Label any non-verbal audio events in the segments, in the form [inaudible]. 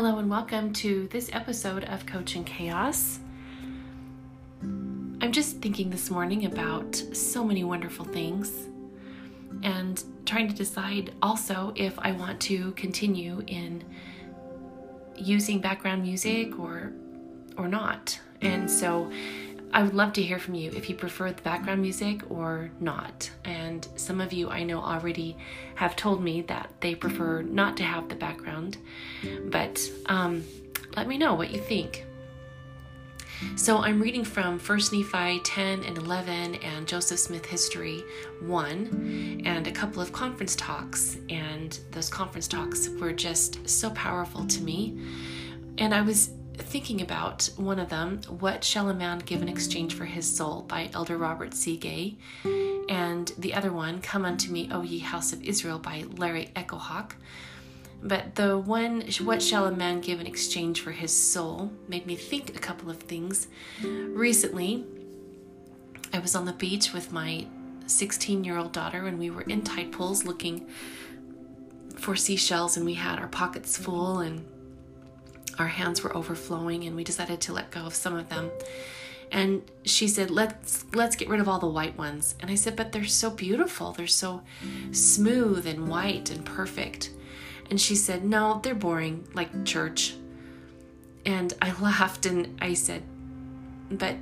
Hello and welcome to this episode of Coaching Chaos. I'm just thinking this morning about so many wonderful things and trying to decide also if I want to continue in using background music or or not. And so I would love to hear from you if you prefer the background music or not. And some of you I know already have told me that they prefer not to have the background, but um, let me know what you think. So I'm reading from 1 Nephi 10 and 11 and Joseph Smith History 1 and a couple of conference talks. And those conference talks were just so powerful to me. And I was thinking about one of them, What Shall a Man Give in Exchange for His Soul by Elder Robert C. Gay, and the other one, Come Unto Me, O Ye House of Israel by Larry Echo Hawk. But the one, What Shall a Man Give in Exchange for His Soul, made me think a couple of things. Recently, I was on the beach with my 16 year old daughter, and we were in tide pools looking for seashells, and we had our pockets full and our hands were overflowing and we decided to let go of some of them. And she said let's let's get rid of all the white ones. And i said but they're so beautiful. They're so smooth and white and perfect. And she said no they're boring like church. And i [laughs] laughed and i said but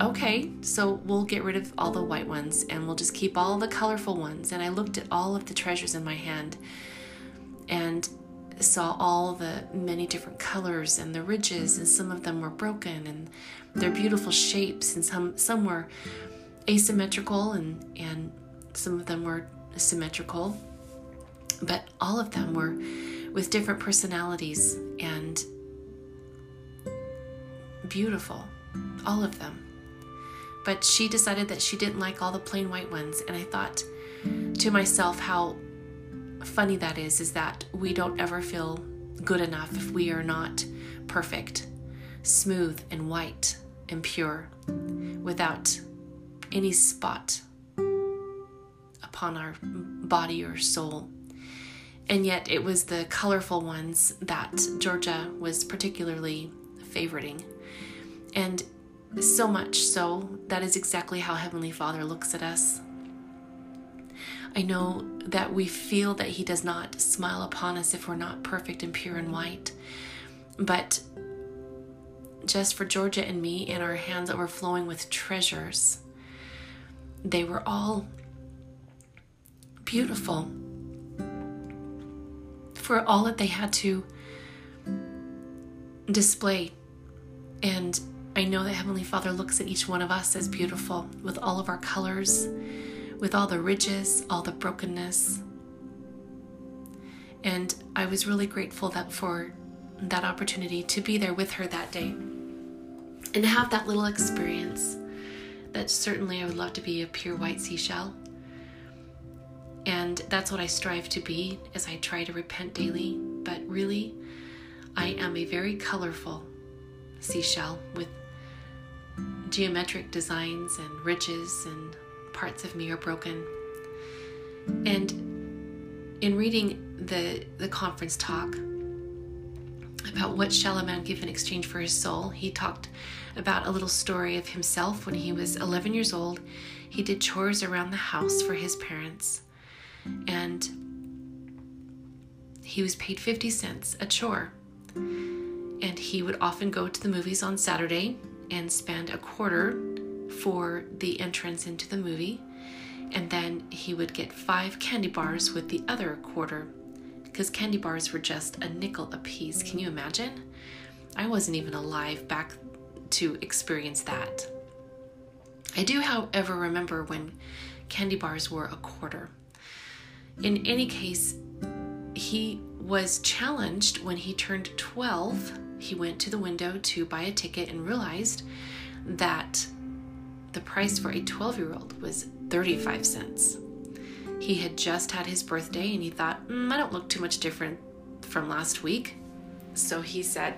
okay so we'll get rid of all the white ones and we'll just keep all the colorful ones. And i looked at all of the treasures in my hand. And saw all the many different colors and the ridges, and some of them were broken and they're beautiful shapes, and some some were asymmetrical and and some of them were symmetrical, but all of them were with different personalities and beautiful, all of them. But she decided that she didn't like all the plain white ones, and I thought to myself how funny that is is that we don't ever feel good enough if we are not perfect, smooth and white and pure without any spot upon our body or soul. And yet it was the colorful ones that Georgia was particularly favoriting. And so much so, that is exactly how Heavenly Father looks at us. I know that we feel that He does not smile upon us if we're not perfect and pure and white. But just for Georgia and me and our hands overflowing with treasures, they were all beautiful for all that they had to display. And I know that Heavenly Father looks at each one of us as beautiful with all of our colors with all the ridges, all the brokenness. And I was really grateful that for that opportunity to be there with her that day and have that little experience. That certainly I would love to be a pure white seashell. And that's what I strive to be as I try to repent daily. But really, I am a very colorful seashell with geometric designs and ridges and parts of me are broken. And in reading the, the conference talk about what shall a man give in exchange for his soul, he talked about a little story of himself when he was 11 years old. He did chores around the house for his parents, and he was paid 50 cents a chore. And he would often go to the movies on Saturday and spend a quarter for the entrance into the movie, and then he would get five candy bars with the other quarter because candy bars were just a nickel a piece. Can you imagine? I wasn't even alive back to experience that. I do, however, remember when candy bars were a quarter. In any case, he was challenged when he turned 12. He went to the window to buy a ticket and realized that the price for a 12 year old was 35 cents. He had just had his birthday and he thought, mm, I don't look too much different from last week. So he said,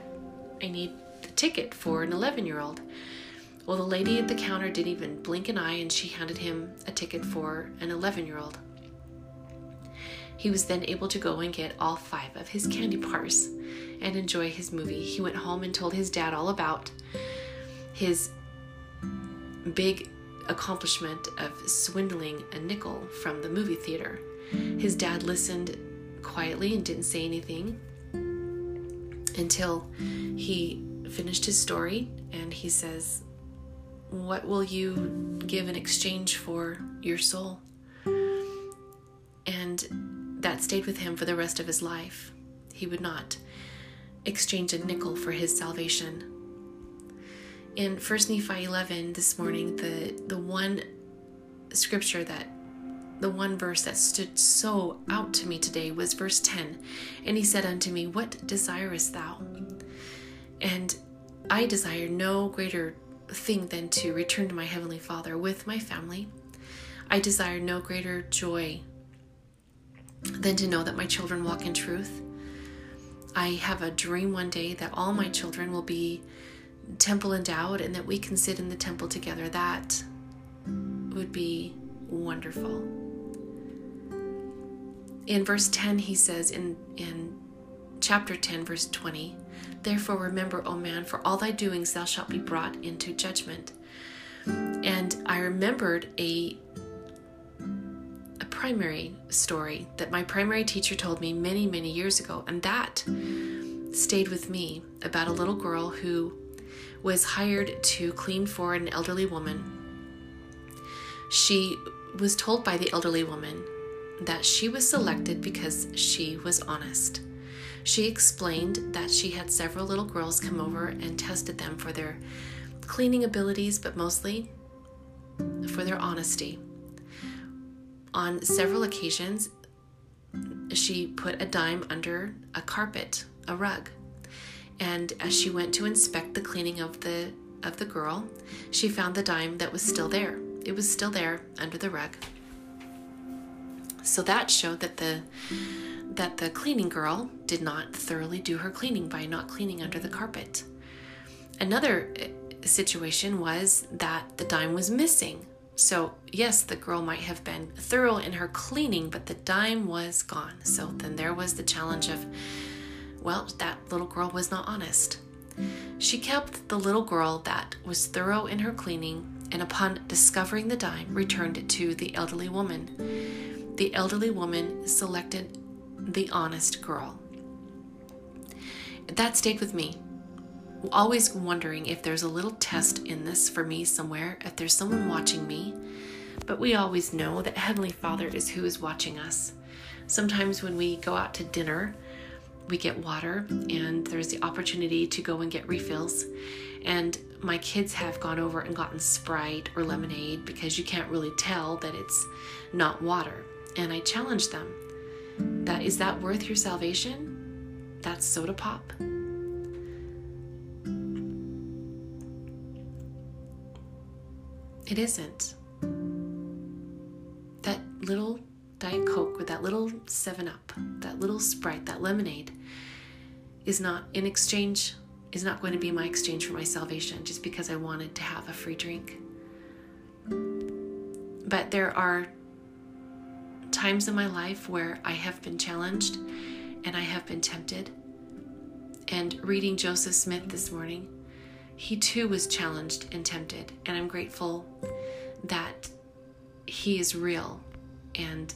I need the ticket for an 11 year old. Well, the lady at the counter didn't even blink an eye and she handed him a ticket for an 11 year old. He was then able to go and get all five of his candy bars and enjoy his movie. He went home and told his dad all about his big accomplishment of swindling a nickel from the movie theater. His dad listened quietly and didn't say anything until he finished his story and he says, What will you give in exchange for your soul? And that stayed with him for the rest of his life. He would not exchange a nickel for his salvation. In First Nephi 11 this morning, the, the one scripture that the one verse that stood so out to me today was verse 10. And he said unto me, What desirest thou? And I desire no greater thing than to return to my Heavenly Father with my family. I desire no greater joy than to know that my children walk in truth. I have a dream one day that all my children will be temple endowed and that we can sit in the temple together. That would be wonderful. In verse 10, he says in, in chapter 10, verse 20, Therefore remember, O man, for all thy doings thou shalt be brought into judgment. And I remembered a a primary story that my primary teacher told me many, many years ago, and that stayed with me about a little girl who was hired to clean for an elderly woman. She was told by the elderly woman that she was selected because she was honest. She explained that she had several little girls come over and tested them for their cleaning abilities, but mostly for their honesty. On several occasions, she put a dime under a carpet, a rug. And as she went to inspect the cleaning of the of the girl, she found the dime that was still there. It was still there under the rug. So that showed that the that the cleaning girl did not thoroughly do her cleaning by not cleaning under the carpet. Another eh, situation was that the dime was missing. So, yes, the girl might have been thorough in her cleaning, but the dime was gone. So then there was the challenge of, well, that little girl was not honest. She kept the little girl that was thorough in her cleaning and upon discovering the dime, returned it to the elderly woman. The elderly woman selected the honest girl. That stayed with me. Always wondering if there's a little test in this for me somewhere, if there's someone watching me. But we always know that Heavenly Father is who is watching us. Sometimes when we go out to dinner, we get water and there's the opportunity to go and get refills. And my kids have gone over and gotten Sprite or lemonade because you can't really tell that it's not water. And I challenge them that is that worth your salvation? That's soda pop. It isn't. That little Diet Coke with that little 7 Up, that little Sprite, that lemonade is not in exchange, is not going to be my exchange for my salvation just because I wanted to have a free drink. But there are times in my life where I have been challenged and I have been tempted. And reading Joseph Smith this morning, he too was challenged and tempted. And I'm grateful that he is real and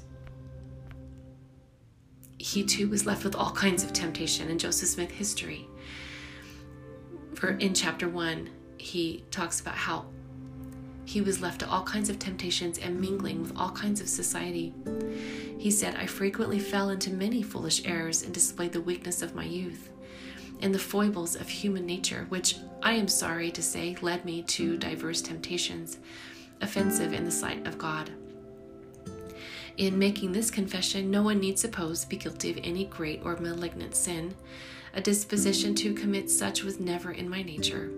he too was left with all kinds of temptation in Joseph Smith history. For in chapter one, he talks about how he was left to all kinds of temptations and mingling with all kinds of society. He said, I frequently fell into many foolish errors and displayed the weakness of my youth and the foibles of human nature, which I am sorry to say led me to diverse temptations, offensive in the sight of God. In making this confession, no one need suppose to be guilty of any great or malignant sin. A disposition to commit such was never in my nature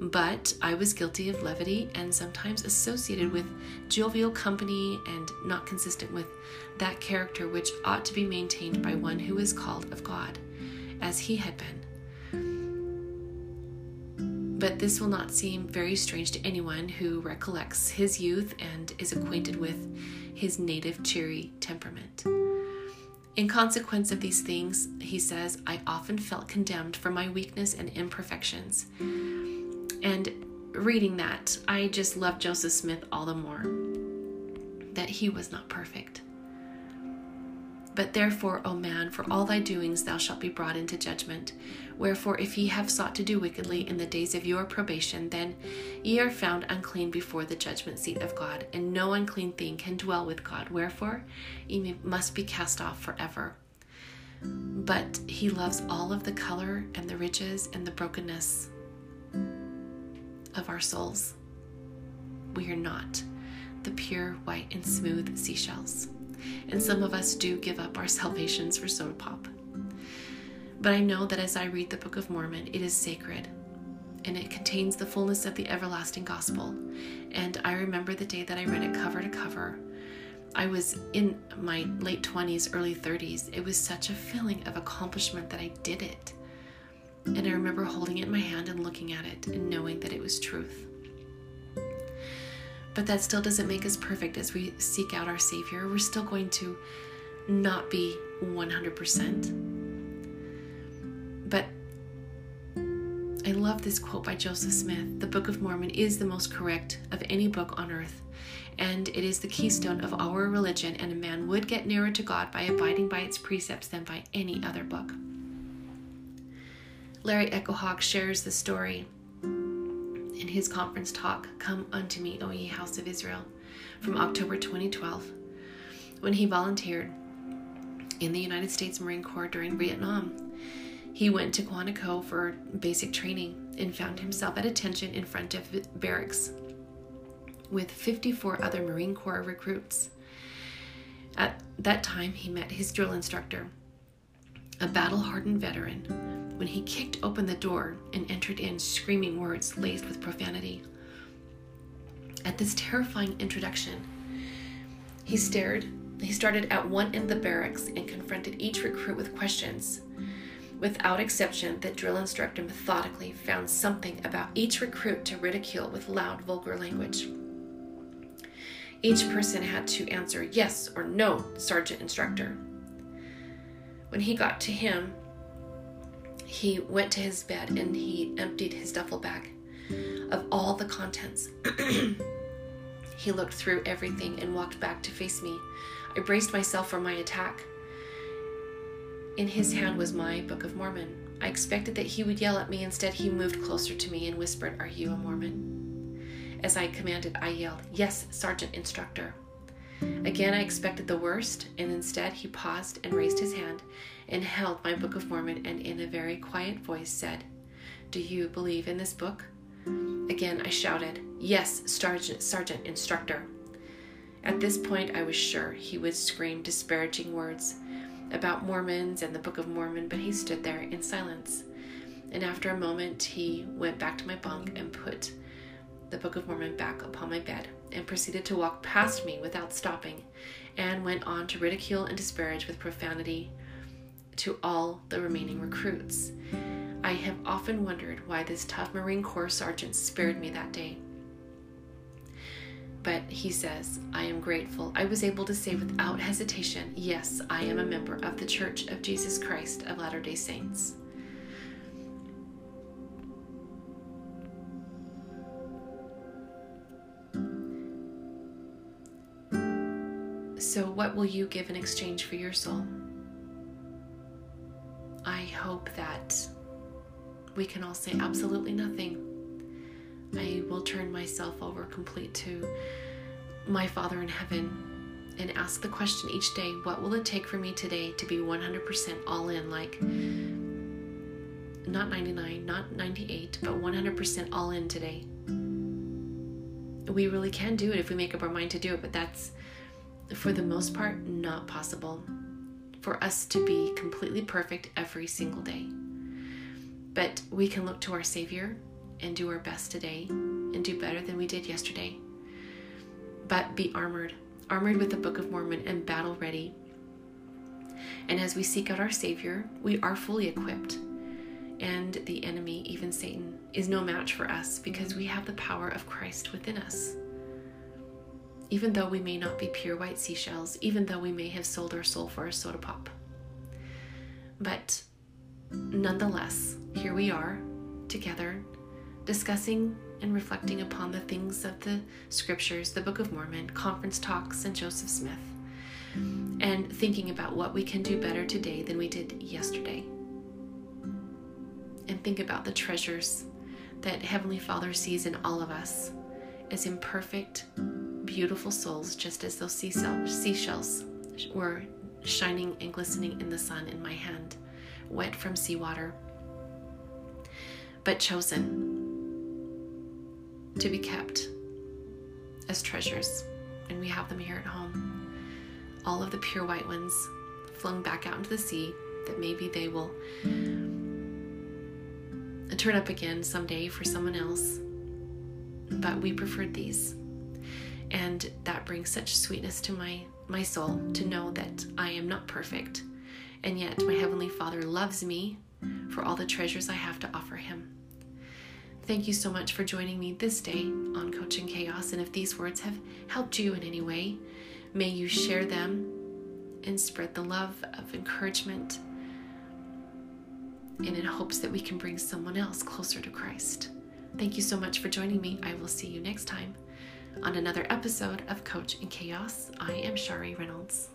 but I was guilty of levity and sometimes associated with jovial company and not consistent with that character which ought to be maintained by one who is called of God, as he had been. But this will not seem very strange to anyone who recollects his youth and is acquainted with his native cheery temperament. In consequence of these things, he says, I often felt condemned for my weakness and imperfections. And reading that, I just love Joseph Smith all the more that he was not perfect. But therefore, O man, for all thy doings thou shalt be brought into judgment. Wherefore, if ye have sought to do wickedly in the days of your probation, then ye are found unclean before the judgment seat of God, and no unclean thing can dwell with God. Wherefore, ye must be cast off forever. But he loves all of the color and the riches and the brokenness of our souls. We are not the pure, white, and smooth seashells. And some of us do give up our salvations for soda pop. But I know that as I read the Book of Mormon, it is sacred and it contains the fullness of the everlasting gospel. And I remember the day that I read it cover to cover. I was in my late 20s, early 30s. It was such a feeling of accomplishment that I did it. And I remember holding it in my hand and looking at it and knowing that it was truth. But that still doesn't make us perfect as we seek out our Savior. We're still going to not be 100%. But I love this quote by Joseph Smith The Book of Mormon is the most correct of any book on earth, and it is the keystone of our religion, and a man would get nearer to God by abiding by its precepts than by any other book. Larry Echo Hawk shares the story in his conference talk, Come Unto Me, O Ye House of Israel, from October 2012, when he volunteered in the United States Marine Corps during Vietnam. He went to Quantico for basic training and found himself at attention in front of barracks with 54 other Marine Corps recruits. At that time, he met his drill instructor, a battle hardened veteran when he kicked open the door and entered in screaming words laced with profanity. At this terrifying introduction, he stared. He started at one end of the barracks and confronted each recruit with questions. Without exception, the drill instructor methodically found something about each recruit to ridicule with loud, vulgar language. Each person had to answer yes or no, Sergeant Instructor. When he got to him, he went to his bed and he emptied his duffel bag of all the contents. [clears throat] he looked through everything and walked back to face me. I braced myself for my attack. In his hand was my Book of Mormon. I expected that he would yell at me. Instead, he moved closer to me and whispered, Are you a Mormon? As I commanded, I yelled, Yes, Sergeant Instructor. Again, I expected the worst, and instead he paused and raised his hand and held my Book of Mormon and in a very quiet voice said, Do you believe in this book? Again, I shouted, Yes, Sergeant, Sergeant Instructor. At this point, I was sure he would scream disparaging words about Mormons and the Book of Mormon, but he stood there in silence. And after a moment, he went back to my bunk and put the Book of Mormon back upon my bed and proceeded to walk past me without stopping and went on to ridicule and disparage with profanity to all the remaining recruits. I have often wondered why this tough Marine Corps sergeant spared me that day. But he says, I am grateful. I was able to say without hesitation, Yes, I am a member of the Church of Jesus Christ of Latter day Saints. So, what will you give in exchange for your soul? I hope that we can all say absolutely nothing. I will turn myself over complete to my Father in heaven and ask the question each day what will it take for me today to be 100% all in, like not 99, not 98, but 100% all in today? We really can do it if we make up our mind to do it, but that's for the most part not possible for us to be completely perfect every single day. But we can look to our Savior and do our best today and do better than we did yesterday. But be armored, armored with the Book of Mormon and battle ready. And as we seek out our Savior, we are fully equipped. And the enemy, even Satan, is no match for us because we have the power of Christ within us even though we may not be pure white seashells, even though we may have sold our soul for a soda pop. But nonetheless, here we are together discussing and reflecting upon the things of the scriptures, the Book of Mormon, conference talks, and Joseph Smith, and thinking about what we can do better today than we did yesterday. And think about the treasures that Heavenly Father sees in all of us as imperfect, beautiful souls, just as those seashells were shining and glistening in the sun in my hand, wet from seawater, but chosen to be kept as treasures. And we have them here at home. All of the pure white ones flung back out into the sea that maybe they will turn up again someday for someone else. But we preferred these. And that brings such sweetness to my, my soul to know that I am not perfect. And yet my Heavenly Father loves me for all the treasures I have to offer Him. Thank you so much for joining me this day on Coach in Chaos. And if these words have helped you in any way, may you share them and spread the love of encouragement and in hopes that we can bring someone else closer to Christ. Thank you so much for joining me. I will see you next time on another episode of Coach in Chaos. I am Shari Reynolds.